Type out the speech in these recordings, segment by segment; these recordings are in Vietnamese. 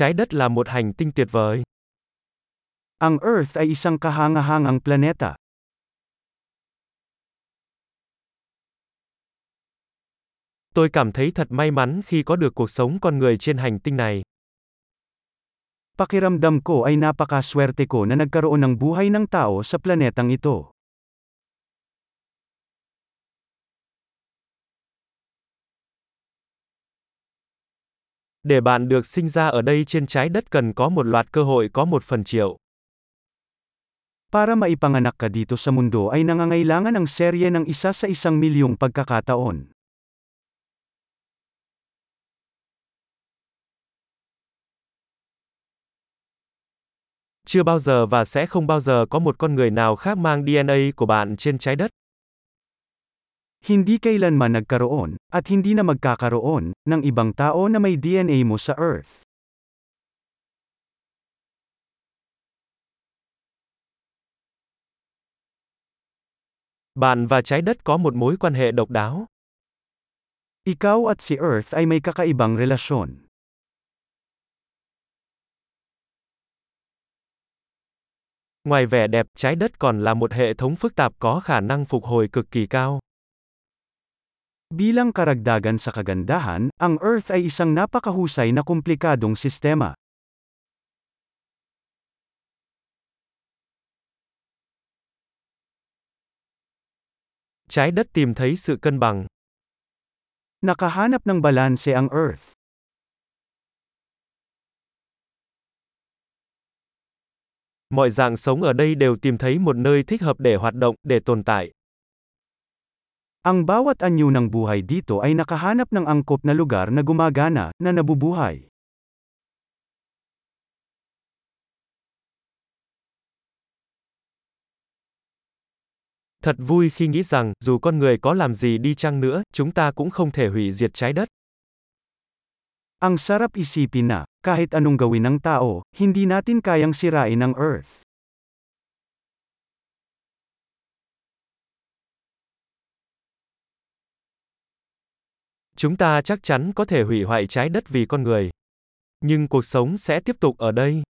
Trái đất là một hành tinh tuyệt vời. Ang Earth ay isang kahangahangang planeta. Tôi cảm thấy thật may mắn khi có được cuộc sống con người trên hành tinh này. Pakiramdam ko ay napakaswerte ko na nagkaroon ng buhay ng tao sa planetang ito. Để bạn được sinh ra ở đây trên trái đất cần có một loạt cơ hội có một phần triệu. Para maipanganak ka dito sa mundo ay nangangailangan ng serye ng isa sa isang milyong pagkakataon. Chưa bao giờ và sẽ không bao giờ có một con người nào khác mang DNA của bạn trên trái đất. Hindi kailanman nagkaroon, at hindi na magkakaroon, ng ibang tao na may DNA mo sa Earth. Bạn và trái đất có một mối quan hệ độc đáo. Ikaw at si Earth ay may kakaibang relasyon. Ngoài vẻ đẹp, trái đất còn là một hệ thống phức tạp có khả năng phục hồi cực kỳ cao. Bilang karagdagan sa kagandahan, ang Earth ay isang napakahusay na komplikadong sistema. Trái đất tìm thấy sự cân bằng. Nakahanap ng balanse ang Earth. Mọi dạng sống ở đây đều tìm thấy một nơi thích hợp để hoạt động, để tồn tại. Ang bawat anyo ng buhay dito ay nakahanap ng angkop na lugar na gumagana, na nabubuhay. Thật vui khi nghĩ rằng, dù con người có làm gì đi chăng nữa, chúng ta cũng không thể hủy diệt trái đất. Ang sarap isipin na, kahit anong gawin ng tao, hindi natin kayang sirain ang Earth. Chúng ta chắc chắn có thể hủy hoại trái đất vì con người. Nhưng cuộc sống sẽ tiếp tục ở đây.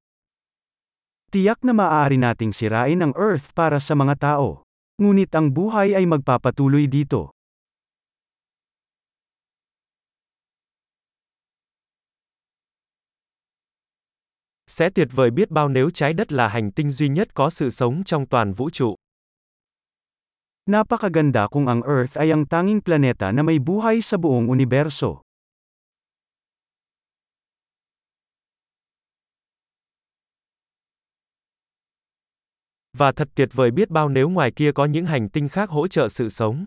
Tiyak na maaari nating sirain ang Earth para sa mga tao. Ngunit ang buhay ay magpapatuloy dito. Sẽ tuyệt vời biết bao nếu trái đất là hành tinh duy nhất có sự sống trong toàn vũ trụ. Napakaganda kung ang Earth ay ang tanging planeta na may buhay sa buong universo. Và thật tuyệt vời biết bao nếu ngoài kia có những hành tinh khác hỗ trợ sự sống.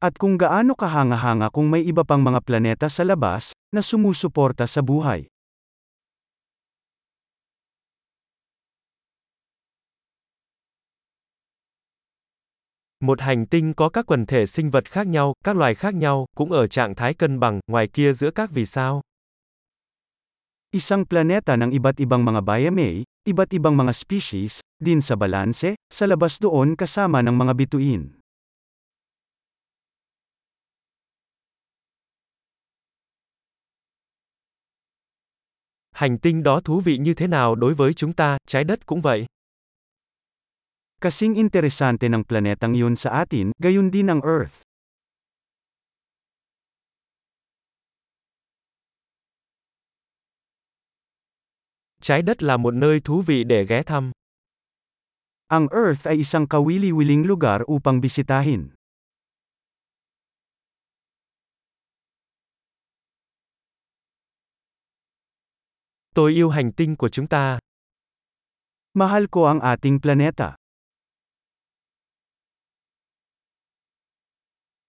At kung gaano kahanga-hanga kung may iba pang mga planeta sa labas, na sumusuporta sa buhay. Một hành tinh có các quần thể sinh vật khác nhau, các loài khác nhau, cũng ở trạng thái cân bằng, ngoài kia giữa các vì sao. Isang planeta ng iba't ibang mga bayamay, iba't ibang mga species, din sa balanse, sa labas doon kasama ng mga bituin. Hành tinh đó thú vị như thế nào đối với chúng ta, trái đất cũng vậy. Kasing interesante ng planetang iyon sa atin, gayon din ang Earth. Trái đất là một nơi thú vị để ghé thăm. Ang Earth ay isang kawili-wiling lugar upang bisitahin. Tôi yêu hành tinh của chúng ta. Mahal ko ang ating planeta.